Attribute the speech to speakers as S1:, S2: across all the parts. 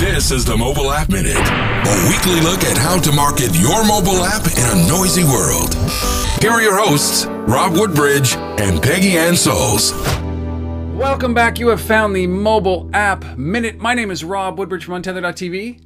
S1: This is the Mobile App Minute, a weekly look at how to market your mobile app in a noisy world. Here are your hosts, Rob Woodbridge and Peggy Anne Salz.
S2: Welcome back. You have found the Mobile App Minute. My name is Rob Woodbridge from Untether.tv.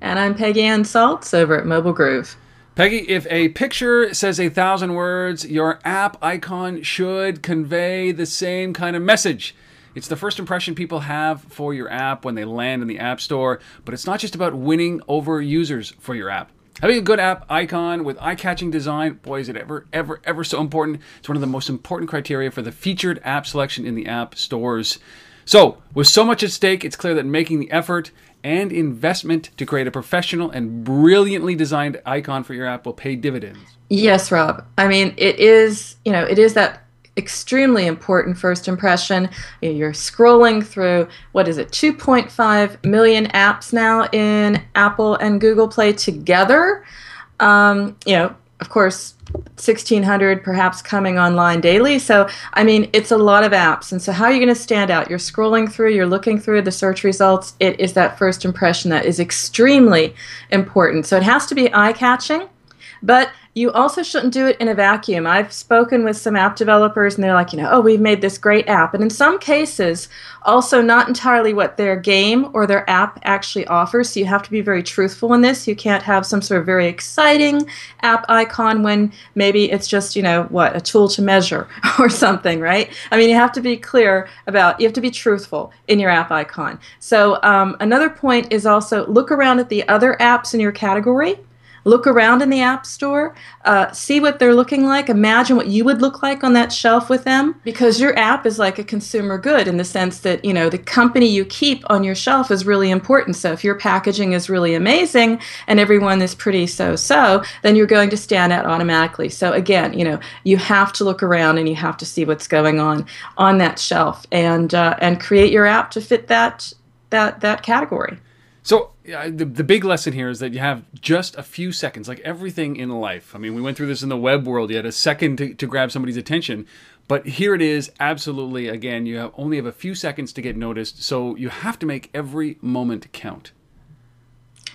S3: And I'm Peggy Anne Salz over at Mobile Groove.
S2: Peggy, if a picture says a thousand words, your app icon should convey the same kind of message. It's the first impression people have for your app when they land in the App Store, but it's not just about winning over users for your app. Having a good app icon with eye catching design, boy, is it ever, ever, ever so important. It's one of the most important criteria for the featured app selection in the app stores. So, with so much at stake, it's clear that making the effort and investment to create a professional and brilliantly designed icon for your app will pay dividends.
S3: Yes, Rob. I mean, it is, you know, it is that extremely important first impression. You're scrolling through, what is it, 2.5 million apps now in Apple and Google Play together. Um, you know, of course, 1600 perhaps coming online daily. So, I mean, it's a lot of apps. And so, how are you going to stand out? You're scrolling through, you're looking through the search results. It is that first impression that is extremely important. So, it has to be eye catching. But you also shouldn't do it in a vacuum. I've spoken with some app developers and they're like, you know, oh, we've made this great app. And in some cases, also not entirely what their game or their app actually offers. So you have to be very truthful in this. You can't have some sort of very exciting app icon when maybe it's just, you know, what, a tool to measure or something, right? I mean, you have to be clear about, you have to be truthful in your app icon. So um, another point is also look around at the other apps in your category look around in the App Store, uh, see what they're looking like, imagine what you would look like on that shelf with them, because your app is like a consumer good in the sense that you know the company you keep on your shelf is really important. So if your packaging is really amazing and everyone is pretty so-so, then you're going to stand out automatically. So again, you know you have to look around and you have to see what's going on on that shelf and uh, and create your app to fit that that that category.
S2: So the, the big lesson here is that you have just a few seconds, like everything in life. I mean, we went through this in the web world. You had a second to, to grab somebody's attention. But here it is, absolutely, again, you have only have a few seconds to get noticed. So you have to make every moment count.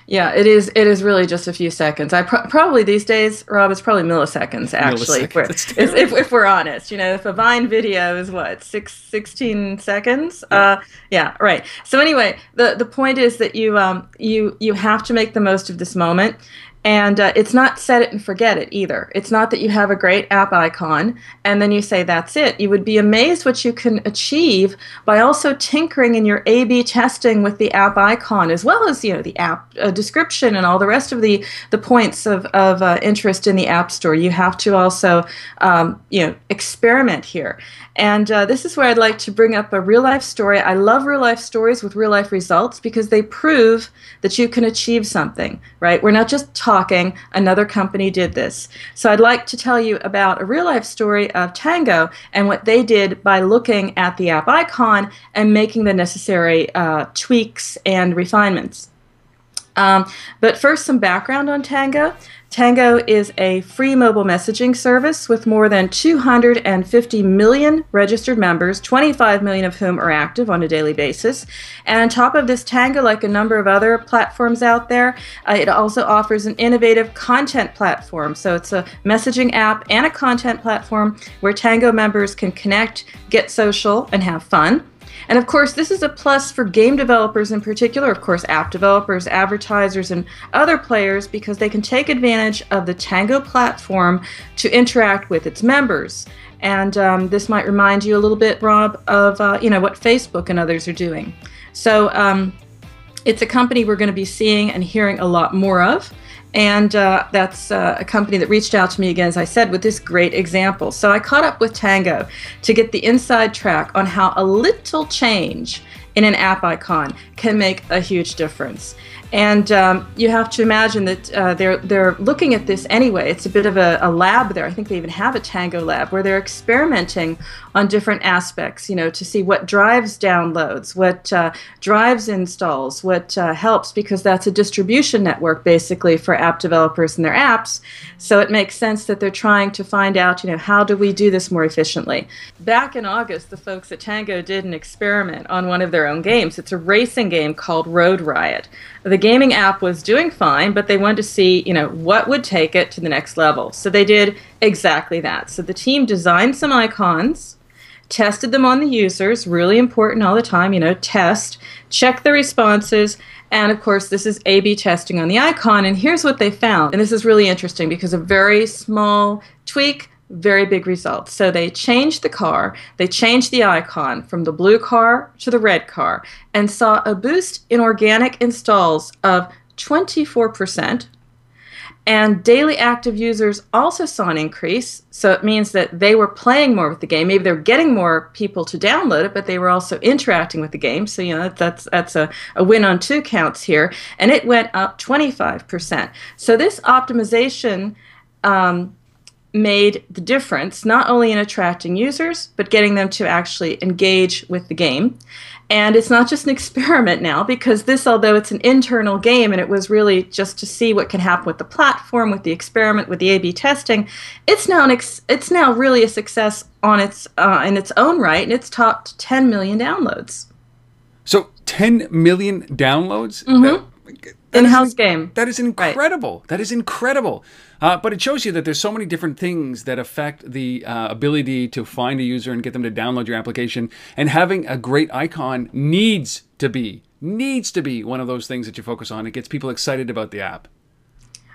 S3: Yeah, it is. It is really just a few seconds. I pro- probably these days, Rob, it's probably milliseconds. Actually,
S2: milliseconds.
S3: If, if, if, we're honest, you know, if a Vine video is what six, 16 seconds. Yeah. Uh, yeah, right. So anyway, the the point is that you um you you have to make the most of this moment, and uh, it's not set it and forget it either. It's not that you have a great app icon and then you say that's it. You would be amazed what you can achieve by also tinkering in your A/B testing with the app icon as well as you know the app uh, description and all the rest of the the points of of uh, interest in the App Store. You have to also um, you know experiment here. And uh, this is where I'd like to bring up a real life story. I love real life stories with real life results because they prove that you can achieve something, right? We're not just talking, another company did this. So I'd like to tell you about a real life story of Tango and what they did by looking at the app icon and making the necessary uh, tweaks and refinements. Um, but first, some background on Tango. Tango is a free mobile messaging service with more than 250 million registered members, 25 million of whom are active on a daily basis. And on top of this, Tango, like a number of other platforms out there, uh, it also offers an innovative content platform. So it's a messaging app and a content platform where Tango members can connect, get social, and have fun. And of course, this is a plus for game developers in particular, of course, app developers, advertisers, and other players because they can take advantage of the Tango platform to interact with its members. And um, this might remind you a little bit, Rob, of uh, you know what Facebook and others are doing. So um, it's a company we're going to be seeing and hearing a lot more of. And uh, that's uh, a company that reached out to me again, as I said, with this great example. So I caught up with Tango to get the inside track on how a little change in an app icon can make a huge difference. And um, you have to imagine that uh, they're they're looking at this anyway. It's a bit of a, a, lab there. I think they even have a Tango lab where they're experimenting on different aspects. You know, to see what drives downloads, what uh, drives installs, what uh, helps, because that's a distribution network basically for app developers and their apps. So it makes sense that they're trying to find out, you know, how do we do this more efficiently. Back in August, the folks at Tango did an experiment on one of their own games. It's a racing game called Road Riot the gaming app was doing fine, but they wanted to see, you know, what would take it to the next level. So they did exactly that. So the team designed some icons, tested them on the users, really important all the time, you know, test, check the responses, and of course, this is A B testing on the icon. And here's what they found. And this is really interesting because a very small tweak very big results. So they changed the car, they changed the icon from the blue car to the red car, and saw a boost in organic installs of 24%. And daily active users also saw an increase. So it means that they were playing more with the game. Maybe they're getting more people to download it, but they were also interacting with the game. So, you know, that's, that's a, a win on two counts here. And it went up 25%. So this optimization um, made the difference not only in attracting users but getting them to actually engage with the game. And it's not just an experiment now because this although it's an internal game and it was really just to see what can happen with the platform with the experiment with the a-b testing it's now an ex- it's now really a success on its uh, in its own right and it's topped 10 million downloads.
S2: So 10 million downloads?
S3: Mm-hmm. In-house game
S2: that is incredible right. that is incredible uh, but it shows you that there's so many different things that affect the uh, ability to find a user and get them to download your application. And having a great icon needs to be needs to be one of those things that you focus on. It gets people excited about the app.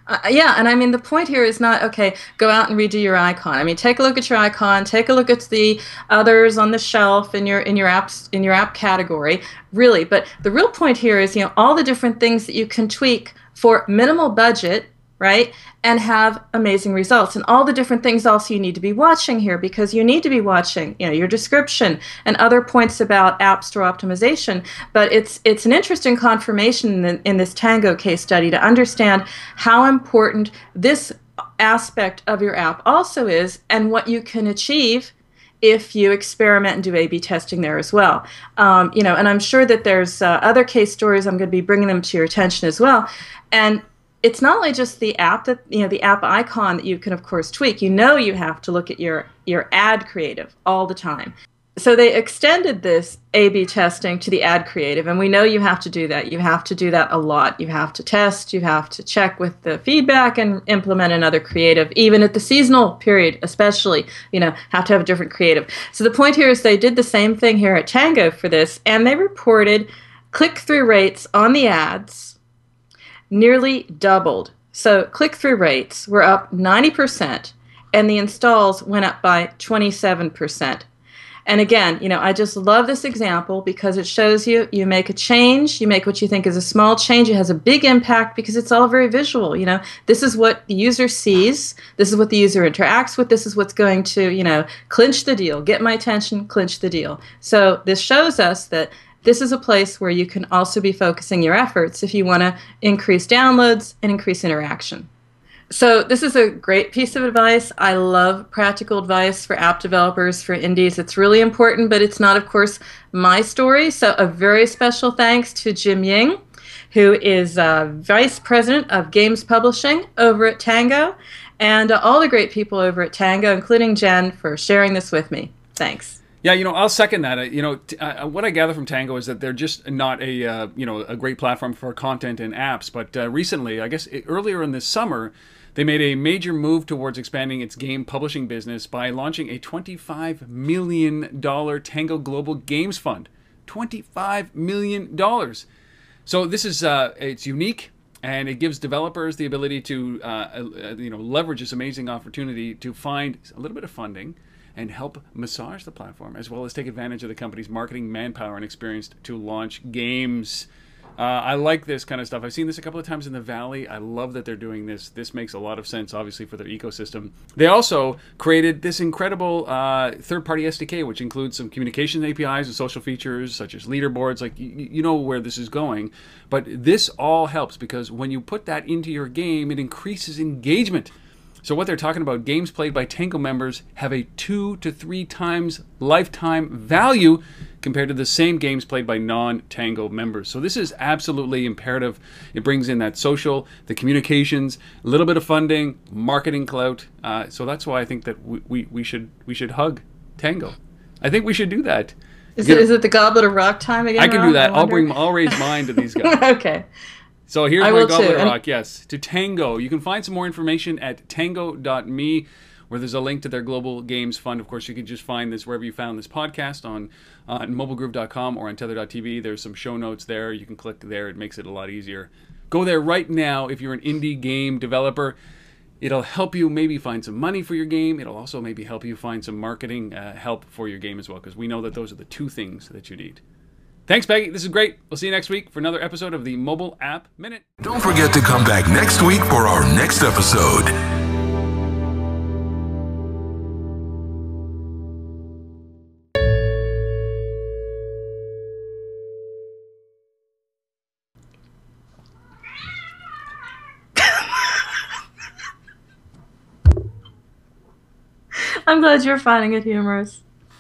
S3: Uh, yeah, and I mean the point here is not okay. Go out and redo your icon. I mean, take a look at your icon. Take a look at the others on the shelf in your in your apps in your app category. Really, but the real point here is you know all the different things that you can tweak for minimal budget right? And have amazing results. And all the different things also you need to be watching here because you need to be watching, you know, your description and other points about App Store optimization. But it's it's an interesting confirmation in, in this Tango case study to understand how important this aspect of your app also is and what you can achieve if you experiment and do A/B testing there as well. Um, you know, and I'm sure that there's uh, other case stories. I'm going to be bringing them to your attention as well. And it's not only just the app that you know the app icon that you can of course tweak. You know you have to look at your your ad creative all the time. So they extended this a b testing to the ad creative and we know you have to do that. You have to do that a lot. You have to test. You have to check with the feedback and implement another creative even at the seasonal period especially you know have to have a different creative. So the point here is they did the same thing here at tango for this and they reported click-through rates on the ads nearly doubled. So click through rates were up 90%, and the installs went up by 27%. And again, you know, I just love this example because it shows you you make a change, you make what you think is a small change, it has a big impact because it's all very visual. You know, this is what the user sees, this is what the user interacts with, this is what's going to, you know, clinch the deal, get my attention, clinch the deal. So this shows us that this is a place where you can also be focusing your efforts if you want to increase downloads and increase interaction. So, this is a great piece of advice. I love practical advice for app developers, for indies. It's really important, but it's not, of course, my story. So, a very special thanks to Jim Ying, who is uh, Vice President of Games Publishing over at Tango, and uh, all the great people over at Tango, including Jen, for sharing this with me. Thanks.
S2: Yeah, you know, I'll second that. Uh, you know, t- uh, what I gather from Tango is that they're just not a uh, you know a great platform for content and apps. But uh, recently, I guess it, earlier in this summer, they made a major move towards expanding its game publishing business by launching a twenty-five million dollar Tango Global Games Fund. Twenty-five million dollars. So this is uh, it's unique and it gives developers the ability to uh, you know leverage this amazing opportunity to find a little bit of funding and help massage the platform, as well as take advantage of the company's marketing manpower and experience to launch games. Uh, I like this kind of stuff. I've seen this a couple of times in the Valley. I love that they're doing this. This makes a lot of sense, obviously, for their ecosystem. They also created this incredible uh, third party SDK, which includes some communication APIs and social features such as leaderboards. Like, you, you know where this is going. But this all helps because when you put that into your game, it increases engagement. So what they're talking about, games played by Tango members have a two to three times lifetime value compared to the same games played by non-Tango members. So this is absolutely imperative. It brings in that social, the communications, a little bit of funding, marketing clout. Uh, so that's why I think that we, we, we should we should hug Tango. I think we should do that.
S3: Is it, is it the Goblet of Rock time again?
S2: I can
S3: Rob?
S2: do that. I'll bring I'll raise mine to these guys.
S3: okay.
S2: So here's
S3: I
S2: my Goblet
S3: too,
S2: Rock. Yes, to Tango. You can find some more information at tango.me, where there's a link to their Global Games Fund. Of course, you can just find this wherever you found this podcast on uh, mobilegroove.com or Untether.tv. There's some show notes there. You can click there. It makes it a lot easier. Go there right now if you're an indie game developer. It'll help you maybe find some money for your game. It'll also maybe help you find some marketing uh, help for your game as well, because we know that those are the two things that you need. Thanks, Peggy. This is great. We'll see you next week for another episode of the Mobile App Minute.
S1: Don't forget to come back next week for our next episode.
S3: I'm glad you're finding it humorous.